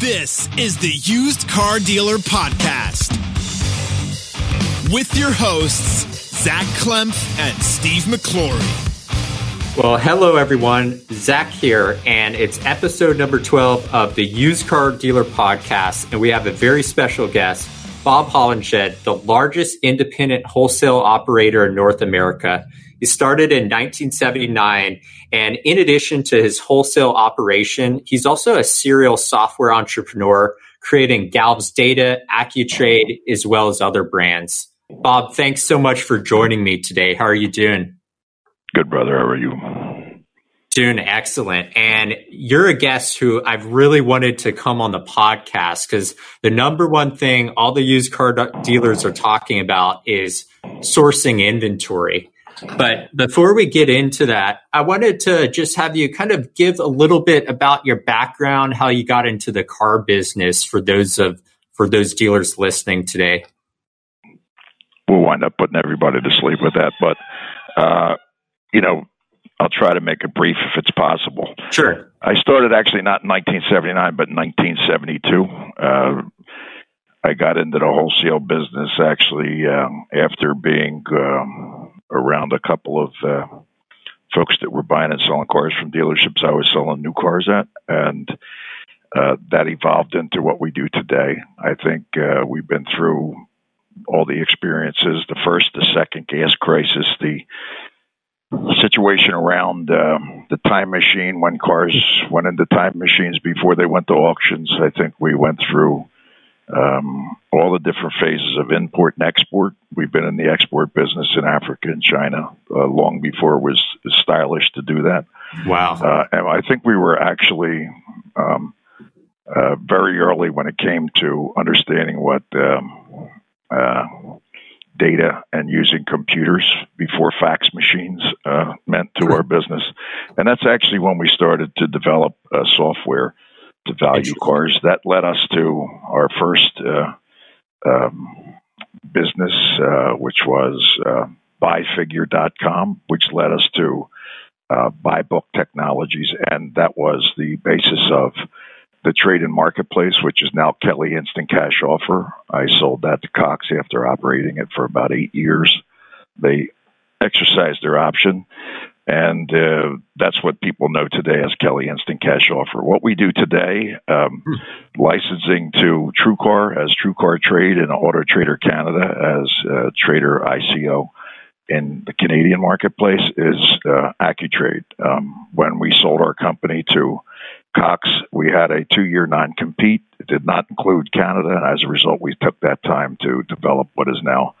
This is the Used Car Dealer Podcast with your hosts, Zach Klemp and Steve McClory. Well, hello everyone. Zach here, and it's episode number 12 of the Used Car Dealer Podcast. And we have a very special guest, Bob Hollenshed, the largest independent wholesale operator in North America. He started in 1979. And in addition to his wholesale operation, he's also a serial software entrepreneur, creating Galves Data, AccuTrade, as well as other brands. Bob, thanks so much for joining me today. How are you doing? Good, brother. How are you? Doing excellent. And you're a guest who I've really wanted to come on the podcast because the number one thing all the used car dealers are talking about is sourcing inventory. But before we get into that, I wanted to just have you kind of give a little bit about your background, how you got into the car business for those of for those dealers listening today. We'll wind up putting everybody to sleep with that, but uh, you know, I'll try to make it brief if it's possible. Sure. I started actually not in 1979, but in 1972. Uh, I got into the wholesale business actually um, after being um, around a couple of uh, folks that were buying and selling cars from dealerships I was selling new cars at, and uh, that evolved into what we do today. I think uh, we've been through all the experiences the first, the second gas crisis, the situation around uh, the time machine when cars went into time machines before they went to auctions. I think we went through um, all the different phases of import and export. We've been in the export business in Africa and China uh, long before it was stylish to do that. Wow. Uh, and I think we were actually um, uh, very early when it came to understanding what um, uh, data and using computers before fax machines uh, meant to our business. And that's actually when we started to develop uh, software to value cars. That led us to our first uh, um, business, uh, which was uh, buyfigure.com, which led us to uh, Buybook Technologies, and that was the basis of the trade and marketplace, which is now Kelley Instant Cash Offer. I sold that to Cox after operating it for about eight years. They exercised their option and uh, that's what people know today as Kelley Instant Cash Offer. What we do today, um, hmm. licensing to TrueCar as TrueCar Trade and Auto Trader Canada as uh, Trader ICO in the Canadian marketplace is uh, AccuTrade. Um, when we sold our company to Cox, we had a two-year non-compete. It did not include Canada, and as a result, we took that time to develop what is now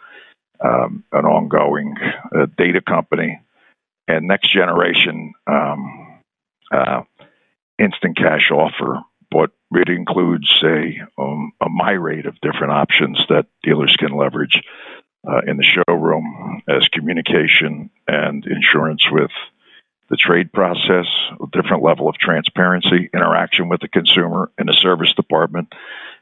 um, an ongoing uh, data company and next generation um, uh, instant cash offer, but it includes a, um, a myriad of different options that dealers can leverage uh, in the showroom as communication and insurance with the trade process, a different level of transparency, interaction with the consumer in the service department,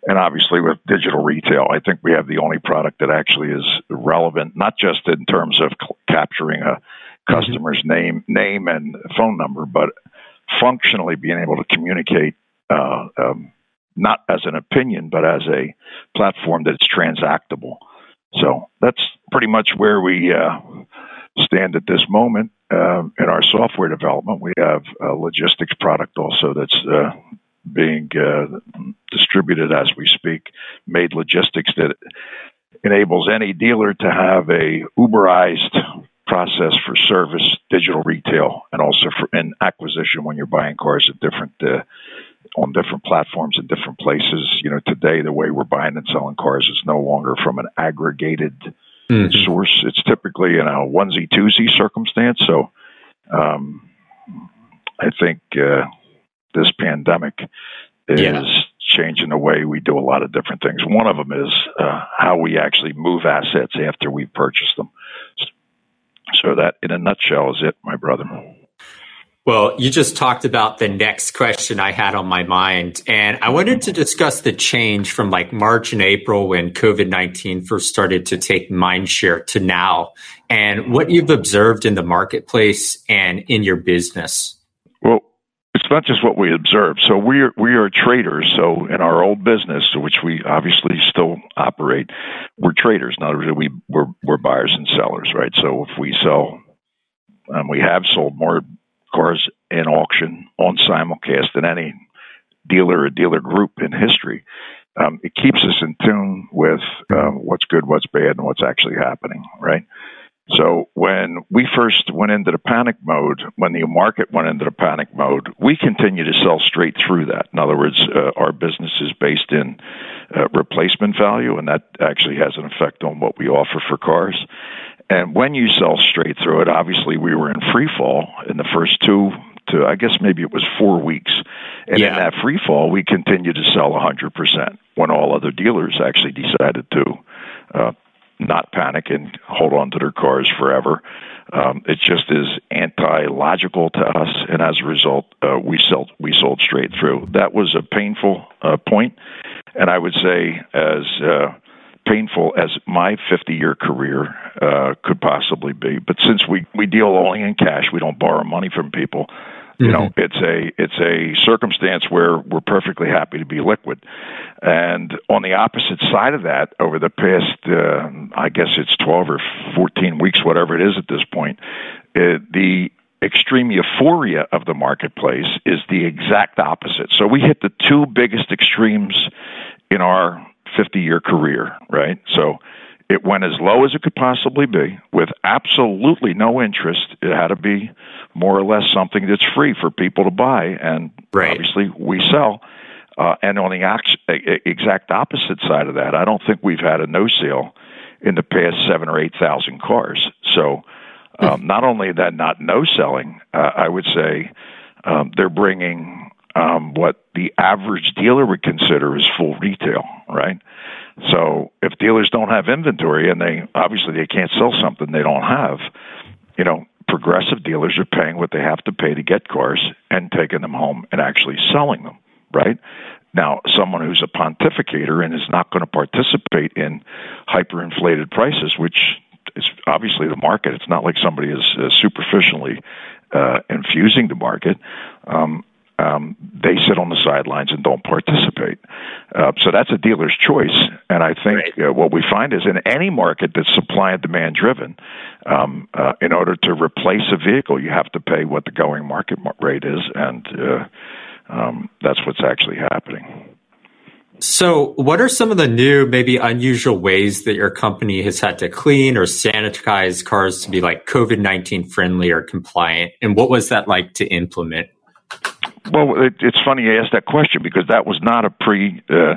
and obviously with digital retail. I think we have the only product that actually is relevant, not just in terms of c- capturing a Customer's name, name and phone number, but functionally being able to communicate, uh, um, not as an opinion, but as a platform that's transactable. So that's pretty much where we uh, stand at this moment uh, in our software development. We have a logistics product also that's uh, being uh, distributed as we speak, made logistics that enables any dealer to have a Uberized process for service, digital retail, and also for in acquisition when you're buying cars at different uh, on different platforms in different places. You know, today the way we're buying and selling cars is no longer from an aggregated mm-hmm. source. It's typically in a onesie twosie circumstance. So, um, I think uh, this pandemic is. Yeah. Changing the way we do a lot of different things. One of them is uh, how we actually move assets after we purchase them. So that, in a nutshell, is it, my brother. Well, you just talked about the next question I had on my mind. And I wanted to discuss the change from like March and April when COVID 19 first started to take mindshare to now and what you've observed in the marketplace and in your business. Well, not just what we observe. So we are we are traders. So in our old business, which we obviously still operate, we're traders. Other we we're, we're buyers and sellers, right? So if we sell, and we have sold more cars in auction on simulcast than any dealer or dealer group in history. Um, it keeps us in tune with uh, what's good, what's bad, and what's actually happening, right? So when we first went into the panic mode, when the market went into the panic mode, we continue to sell straight through that. In other words, uh, our business is based in uh, replacement value, and that actually has an effect on what we offer for cars. And when you sell straight through it, obviously we were in free fall in the first two to, I guess maybe it was four weeks. And yeah. in that free fall, we continued to sell 100% when all other dealers actually decided to uh, not panic and hold on to their cars forever. Um, it just is anti-logical to us, and as a result, uh, we sold we sold straight through. That was a painful uh, point, and I would say as uh, painful as my 50-year career uh, could possibly be. But since we we deal only in cash, we don't borrow money from people. You know, mm-hmm. it's a it's a circumstance where we're perfectly happy to be liquid. And on the opposite side of that, over the past, uh, I guess it's 12 or 14 weeks, whatever it is at this point, uh, the extreme euphoria of the marketplace is the exact opposite. So we hit the two biggest extremes in our 50 year career, right? So it went as low as it could possibly be with absolutely no interest. It had to be more or less something that's free for people to buy, and right. obviously we sell. Uh, and on the exact opposite side of that, I don't think we've had a no sale in the past seven or eight thousand cars. So, um, not only that, not no selling, uh, I would say um, they're bringing um, what the average dealer would consider as full retail, right? So if dealers don't have inventory and they obviously they can't sell something they don't have, you know, progressive dealers are paying what they have to pay to get cars and taking them home and actually selling them, right? Now, someone who's a pontificator and is not going to participate in hyperinflated prices, which is obviously the market. It's not like somebody is uh, superficially uh, infusing the market. Um, um, they sit on the sidelines and don't participate. Uh, so that's a dealer's choice. And I think right. uh, what we find is in any market that's supply and demand driven, um, uh, in order to replace a vehicle, you have to pay what the going market rate is, and uh, um, that's what's actually happening. So, what are some of the new, maybe unusual ways that your company has had to clean or sanitize cars to be like COVID 19 friendly or compliant? And what was that like to implement? Well, it, it's funny you asked that question because that was not a pre. Uh,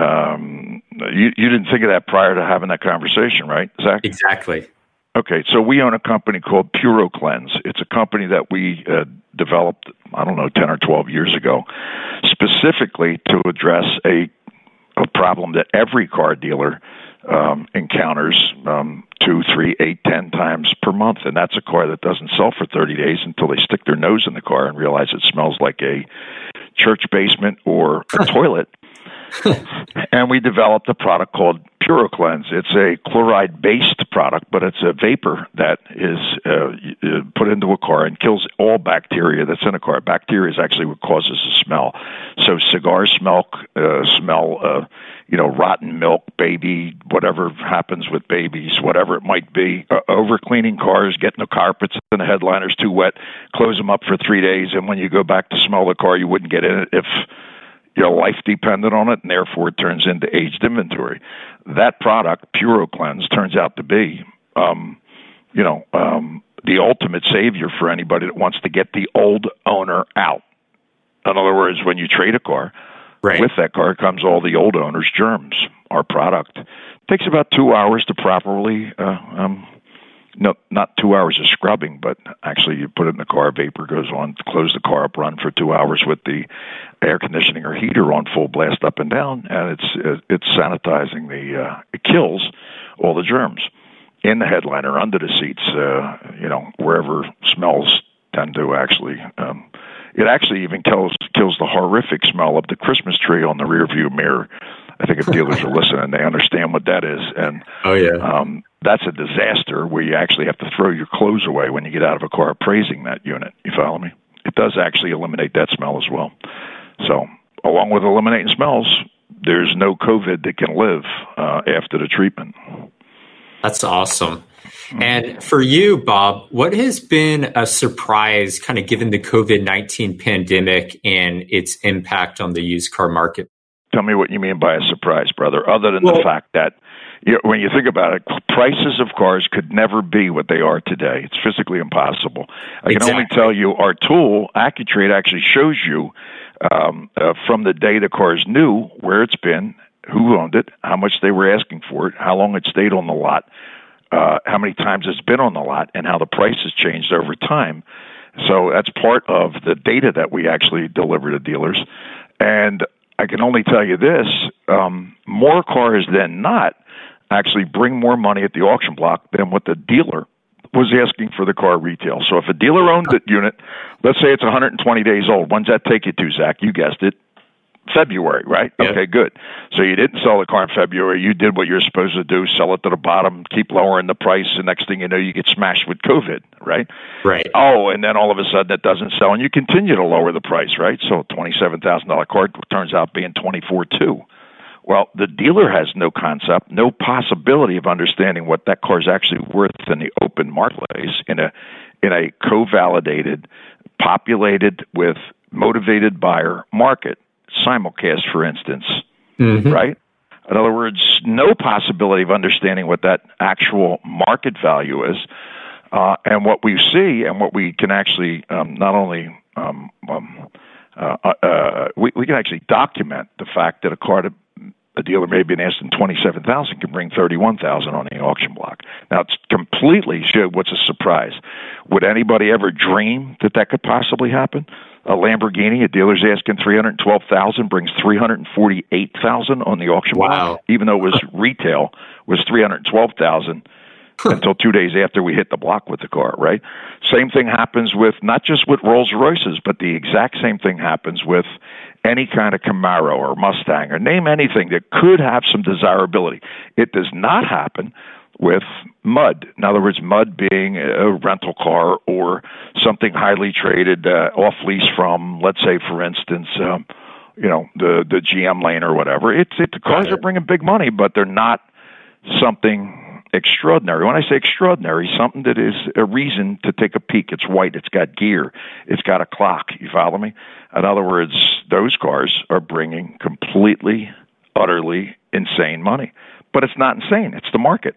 um, you you didn't think of that prior to having that conversation, right, Zach? Exactly. Okay, so we own a company called PuroCleanse. It's a company that we uh, developed, I don't know, ten or twelve years ago, specifically to address a a problem that every car dealer um, encounters um, two, three, eight, ten times per month, and that's a car that doesn't sell for 30 days until they stick their nose in the car and realize it smells like a church basement or a toilet. and we developed a product called PuroCleanse. It's a chloride-based product, but it's a vapor that is uh, uh, put into a car and kills all bacteria that's in a car. Bacteria is actually what causes the smell. So cigars smell uh, smell, uh, you know, rotten milk, baby, whatever happens with babies, whatever it might be. Uh, over cleaning cars, getting the carpets and the headliners too wet, close them up for three days, and when you go back to smell the car, you wouldn't get in it if your life depended on it, and therefore it turns into aged inventory. That product, PuroCleanse, turns out to be, um, you know, um, the ultimate savior for anybody that wants to get the old owner out. In other words, when you trade a car, right. with that car comes all the old owner's germs. Our product takes about two hours to properly uh, um, no, not two hours of scrubbing, but actually you put it in the car, vapor goes on, close the car up, run for two hours with the air conditioning or heater on full blast up and down, and it's it's sanitizing the uh, it kills all the germs in the headliner, under the seats, uh, you know, wherever smells tend to actually. Um, it actually even kills kills the horrific smell of the Christmas tree on the rearview mirror. I think if dealers are listening, they understand what that is. And oh yeah, um, that's a disaster where you actually have to throw your clothes away when you get out of a car praising that unit. You follow me? it does actually eliminate that smell as well. So, along with eliminating smells, there's no COVID that can live uh, after the treatment. That's awesome. And for you, Bob, what has been a surprise kind of given the COVID 19 pandemic and its impact on the used car market? Tell me what you mean by a surprise, brother, other than well, the fact that you know, when you think about it, prices of cars could never be what they are today. It's physically impossible. I exactly. can only tell you our tool, AccuTrade, actually shows you um, uh, from the day the car is new where it's been, who owned it, how much they were asking for it, how long it stayed on the lot, uh, how many times it's been on the lot, and how the price has changed over time. So that's part of the data that we actually deliver to dealers. And I can only tell you this um, more cars than not actually bring more money at the auction block than what the dealer was asking for the car retail. So if a dealer owned the unit, let's say it's 120 days old, when's that take you to, Zach? You guessed it. February, right? Yeah. Okay, good. So you didn't sell the car in February. You did what you're supposed to do: sell it to the bottom, keep lowering the price. The next thing you know, you get smashed with COVID, right? Right. Oh, and then all of a sudden it doesn't sell, and you continue to lower the price, right? So twenty-seven thousand dollar car turns out being twenty-four two. Well, the dealer has no concept, no possibility of understanding what that car is actually worth in the open marketplace in a in a co-validated, populated with motivated buyer market simulcast, for instance, mm-hmm. right? In other words, no possibility of understanding what that actual market value is. Uh, and what we see and what we can actually um, not only um, um, uh, uh, uh we, we can actually document the fact that a car to, a dealer may be asking twenty seven thousand can bring thirty one thousand on the auction block. Now it's completely what's a surprise. Would anybody ever dream that that could possibly happen? a Lamborghini, a dealer's asking three hundred twelve thousand, brings three hundred forty eight thousand on the auction wow. block, even though it was retail was three hundred twelve thousand until two days after we hit the block with the car. Right. Same thing happens with not just with Rolls Royces, but the exact same thing happens with any kind of Camaro or Mustang or name anything that could have some desirability. It does not happen with mud. In other words, mud being a rental car or something highly traded uh, off lease from, let's say, for instance, um, you know, the the GM lane or whatever. It's it, the cars are bringing big money, but they're not something extraordinary. When I say extraordinary, something that is a reason to take a peek. It's white. It's got gear. It's got a clock. You follow me? In other words, those cars are bringing completely, utterly insane money. But it's not insane. It's the market.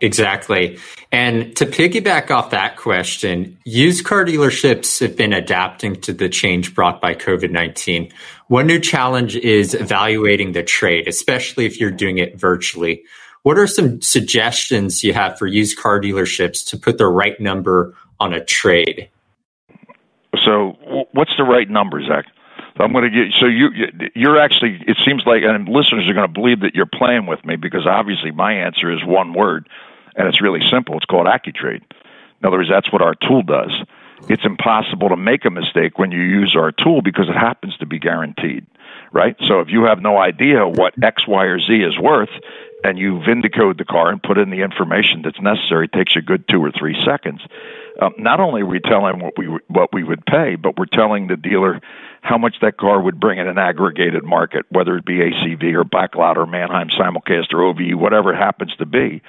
Exactly. And to piggyback off that question, used car dealerships have been adapting to the change brought by COVID 19. One new challenge is evaluating the trade, especially if you're doing it virtually. What are some suggestions you have for used car dealerships to put the right number on a trade? So, what's the right number, Zach? I'm going to get so you you're actually it seems like and listeners are going to believe that you're playing with me because obviously my answer is one word and it's really simple. It's called AccuTrade. In other words, that's what our tool does. It's impossible to make a mistake when you use our tool because it happens to be guaranteed, right? So if you have no idea what X, Y, or Z is worth, and you vindicate the car and put in the information that's necessary, it takes a good two or three seconds. Um, not only are we telling what we what we would pay, but we're telling the dealer how much that car would bring in an aggregated market, whether it be ACV or backlot or Manheim simulcast or OVE, whatever it happens to be.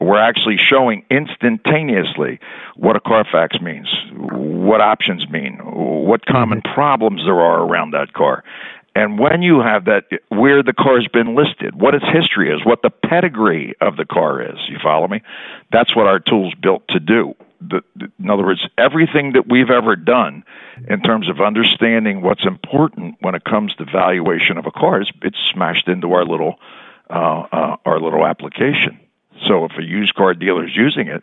We're actually showing instantaneously what a Carfax means, what options mean, what common mm-hmm. problems there are around that car. And when you have that, where the car's been listed, what its history is, what the pedigree of the car is, you follow me? That's what our tool's built to do. The, the, in other words, everything that we've ever done in terms of understanding what's important when it comes to valuation of a car, is, it's smashed into our little uh, uh, our little application. So if a used car dealer is using it,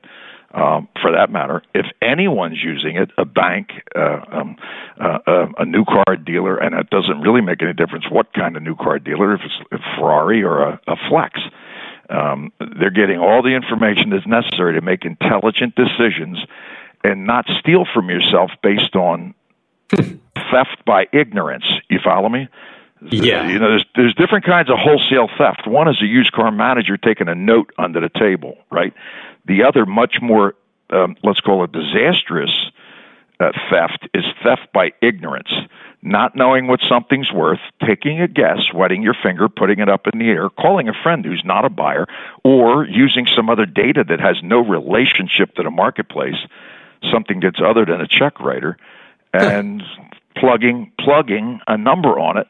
um, for that matter, if anyone's using it, a bank, uh, um, uh, uh, a new car dealer, and it doesn't really make any difference what kind of new car dealer, if it's a Ferrari or a, a Flex, um, they're getting all the information that's necessary to make intelligent decisions and not steal from yourself based on theft by ignorance. You follow me? Yeah. You know, there's there's different kinds of wholesale theft. One is a used car manager taking a note under the table, right? The other, much more, um, let's call it disastrous, uh, theft is theft by ignorance, not knowing what something's worth, taking a guess, wetting your finger, putting it up in the air, calling a friend who's not a buyer, or using some other data that has no relationship to the marketplace, something that's other than a check writer, and plugging plugging a number on it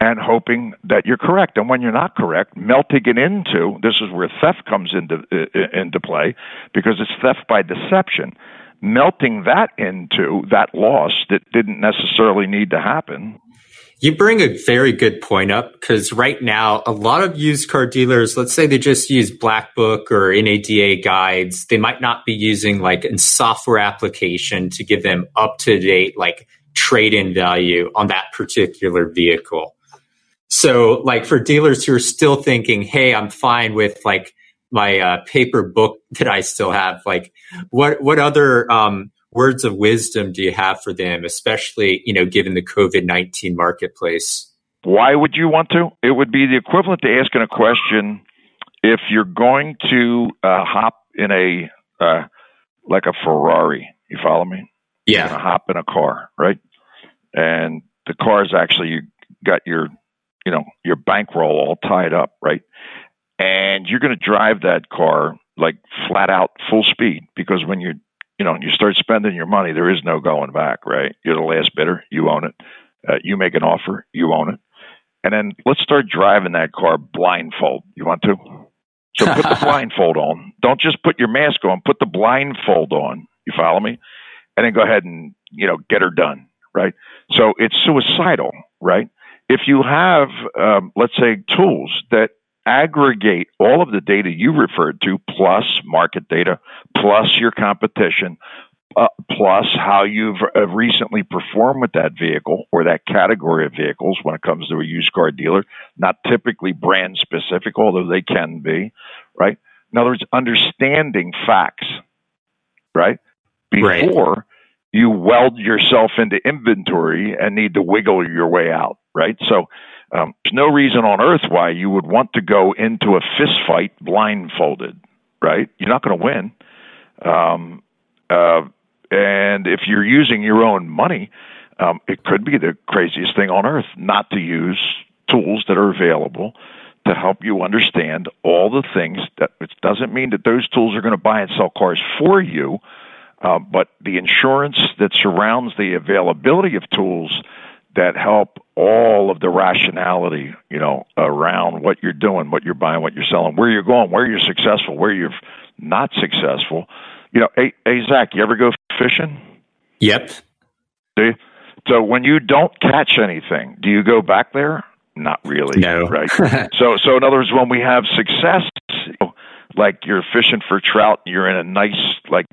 and hoping that you're correct. And when you're not correct, melting it into this is where theft comes into into play because it's theft by deception. Melting that into that loss that didn't necessarily need to happen. You bring a very good point up because right now, a lot of used car dealers, let's say they just use Black Book or NADA guides, they might not be using like a software application to give them up to date, like trade in value on that particular vehicle. So, like for dealers who are still thinking, "Hey, I'm fine with like my uh, paper book that I still have," like what what other um, words of wisdom do you have for them, especially you know given the COVID nineteen marketplace? Why would you want to? It would be the equivalent to asking a question if you're going to uh, hop in a uh, like a Ferrari. You follow me? Yeah. hop in a car, right? And the car is actually you got your you know, your bankroll all tied up, right? And you're going to drive that car like flat out full speed because when you you know you start spending your money, there is no going back, right? You're the last bidder, you own it. Uh, you make an offer, you own it. And then let's start driving that car blindfold. You want to? So put the blindfold on. Don't just put your mask on. Put the blindfold on. You follow me? And then go ahead and you know get her done, right? So it's suicidal, right? If you have, um, let's say, tools that aggregate all of the data you referred to, plus market data, plus your competition, uh, plus how you've uh, recently performed with that vehicle or that category of vehicles when it comes to a used car dealer, not typically brand specific, although they can be, right? In other words, understanding facts, right? Before right. you weld yourself into inventory and need to wiggle your way out right? So um, there's no reason on earth why you would want to go into a fist fight blindfolded, right? You're not going to win. Um, uh, and if you're using your own money, um, it could be the craziest thing on earth not to use tools that are available to help you understand all the things that it doesn't mean that those tools are going to buy and sell cars for you, uh, but the insurance that surrounds the availability of tools that help all of the rationality, you know, around what you're doing, what you're buying, what you're selling, where you're going, where you're successful, where you're not successful. You know, hey, hey Zach, you ever go fishing? Yep. See? So when you don't catch anything, do you go back there? Not really. No. Right. so, so in other words, when we have success, you know, like you're fishing for trout, you're in a nice like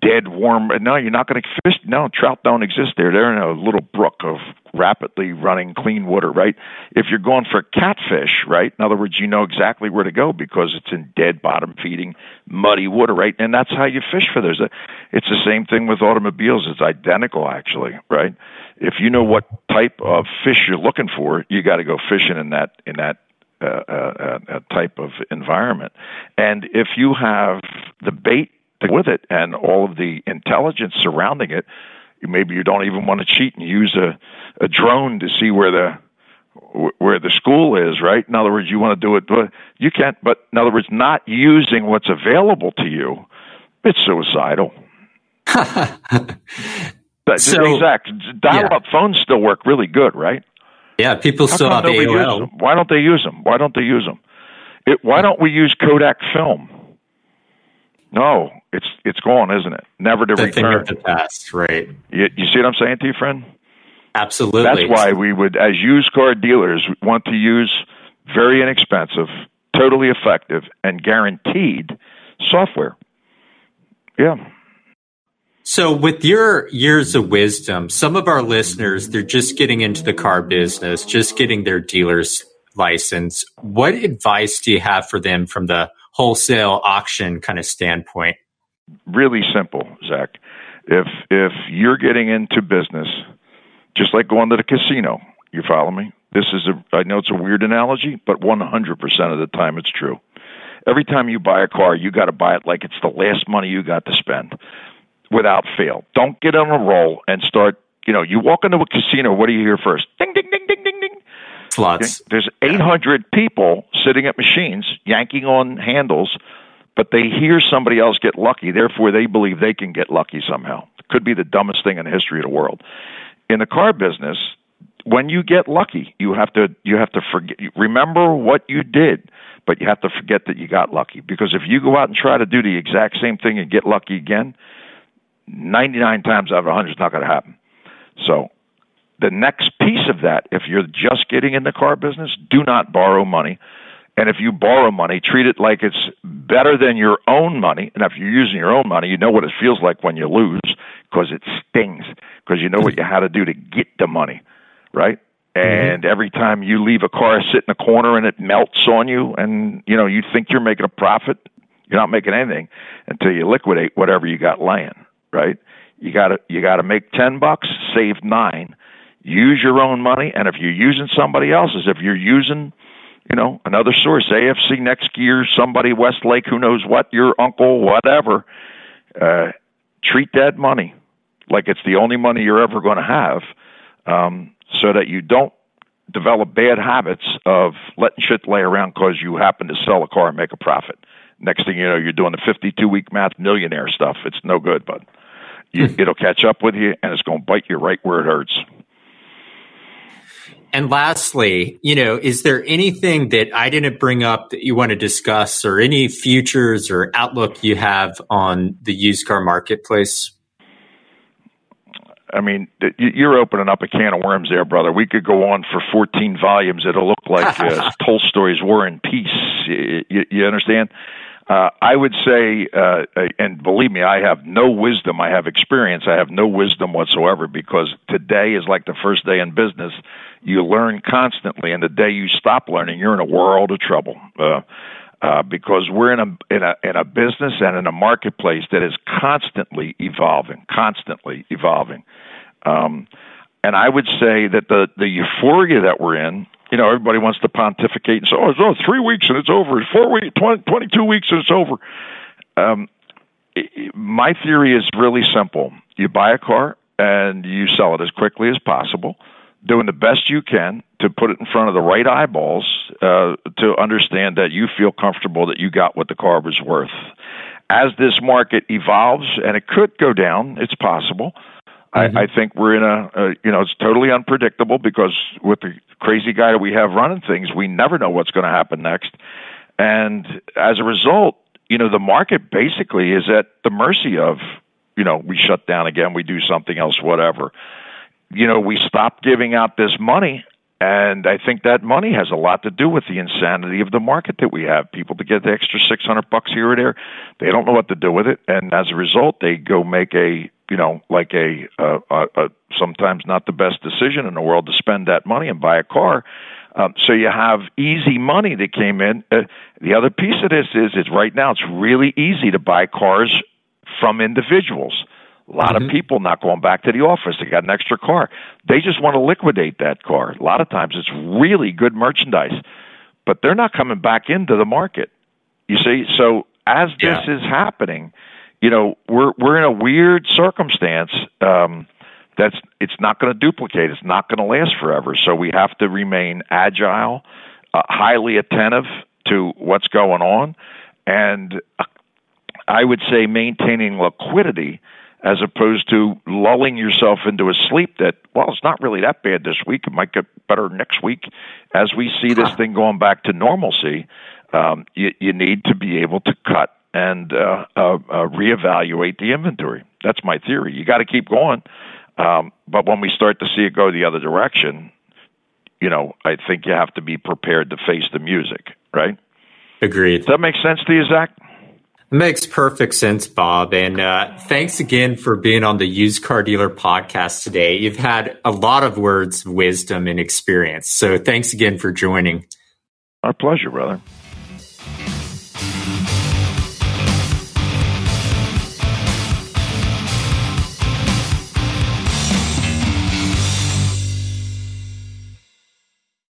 dead warm. No, you're not going to fish. No, trout don't exist there. They're in a little brook of rapidly running clean water, right? If you're going for catfish, right? In other words, you know exactly where to go because it's in dead bottom feeding muddy water, right? And that's how you fish for those. It's the same thing with automobiles. It's identical, actually, right? If you know what type of fish you're looking for, you got to go fishing in that in that uh, uh, uh, type of environment. And if you have the bait with it and all of the intelligence surrounding it. Maybe you don't even want to cheat and use a, a drone to see where the where the school is, right? In other words, you want to do it, but you can't. But in other words, not using what's available to you, it's suicidal. so, exact. Dial-up yeah. phones still work really good, right? Yeah, people How still have AOL. Why don't they use them? Why don't they use them? It, why don't we use Kodak film? No, it's it's gone, isn't it? Never to the return. Thing of the past, right? You, you see what I'm saying to you, friend? Absolutely. That's why we would, as used car dealers, want to use very inexpensive, totally effective, and guaranteed software. Yeah. So, with your years of wisdom, some of our listeners, they're just getting into the car business, just getting their dealer's license. What advice do you have for them from the wholesale auction kind of standpoint? Really simple, Zach. If if you're getting into business, just like going to the casino, you follow me? This is a I know it's a weird analogy, but 100% of the time it's true. Every time you buy a car, you got to buy it like it's the last money you got to spend. without fail. Don't get on a roll and start. You know, you walk into a casino. What do you hear first? Ding, ding, ding, ding, ding, ding. Slots. There's 800 people sitting at machines yanking on handles, but they hear somebody else get lucky. Therefore, they believe they can get lucky somehow. Could be the dumbest thing in the history of the world. In the car business, when you get lucky, you have to you have to forget remember what you did, but you have to forget that you got lucky because if you go out and try to do the exact same thing and get lucky again, 99 times out of 100 is not going to happen. So, the next piece of that, if you're just getting in the car business, do not borrow money. And if you borrow money, treat it like it's better than your own money. And if you're using your own money, you know what it feels like when you lose because it stings because you know what you had to do to get the money right? And mm-hmm. every time you leave a car sit in a corner and it melts on you, and you know you think you're making a profit, you're not making anything until you liquidate whatever you got laying, right? You got to you got to make ten bucks, save nine, use your own money, and if you're using somebody else's, if you're using you know, another source, AFC NextGear, somebody, Westlake, who knows what, your uncle, whatever, uh, treat that money like it's the only money you're ever going to have. Um, so that you don't develop bad habits of letting shit lay around because you happen to sell a car and make a profit. Next thing you know, you're doing the 52 week math millionaire stuff. It's no good, but you, it'll catch up with you and it's going to bite you right where it hurts. And lastly, you know, is there anything that I didn't bring up that you want to discuss or any futures or outlook you have on the used car marketplace? I mean, you're opening up a can of worms there, brother. We could go on for 14 volumes. It'll look like uh, Tolstoy's War and Peace. You, you understand? Uh, I would say, uh, and believe me, I have no wisdom. I have experience. I have no wisdom whatsoever because today is like the first day in business. You learn constantly, and the day you stop learning, you're in a world of trouble. Uh, uh, because we're in a in a in a business and in a marketplace that is constantly evolving, constantly evolving. Um, and I would say that the the euphoria that we're in, you know, everybody wants to pontificate and say, "Oh, it's oh, three weeks and it's over. It's four weeks, 20, 22 weeks and it's over." Um, it, my theory is really simple: you buy a car and you sell it as quickly as possible doing the best you can to put it in front of the right eyeballs uh, to understand that you feel comfortable that you got what the car was worth. As this market evolves, and it could go down, it's possible. Mm-hmm. I, I think we're in a, a, you know, it's totally unpredictable because with the crazy guy that we have running things, we never know what's going to happen next. And as a result, you know, the market basically is at the mercy of, you know, we shut down again, we do something else, whatever you know, we stopped giving out this money. And I think that money has a lot to do with the insanity of the market that we have. People to get the extra six hundred bucks here or there, they don't know what to do with it, and as a result, they go make a you know like a, a, a, a sometimes not the best decision in the world to spend that money and buy a car. Um, so you have easy money that came in. Uh, the other piece of this is, is right now it's really easy to buy cars from individuals. A lot mm-hmm. of people not going back to the office. They got an extra car. They just want to liquidate that car. A lot of times it's really good merchandise, but they're not coming back into the market. You see, so as this yeah. is happening, you know, we're we're in a weird circumstance. Um, that's it's not going to duplicate. It's not going to last forever. So we have to remain agile, uh, highly attentive to what's going on, and uh, I would say maintaining liquidity as opposed to lulling yourself into a sleep that, well, it's not really that bad this week. It might get better next week. As we see this thing going back to normalcy, um, you, you need to be able to cut and uh, uh, uh, reevaluate the inventory. That's my theory. You got to keep going. Um, but when we start to see it go the other direction, you know, I think you have to be prepared to face the music, right? Agreed. Does that make sense to you, Zach? Makes perfect sense, Bob. And uh, thanks again for being on the Used Car Dealer podcast today. You've had a lot of words of wisdom and experience. So thanks again for joining. Our pleasure, brother.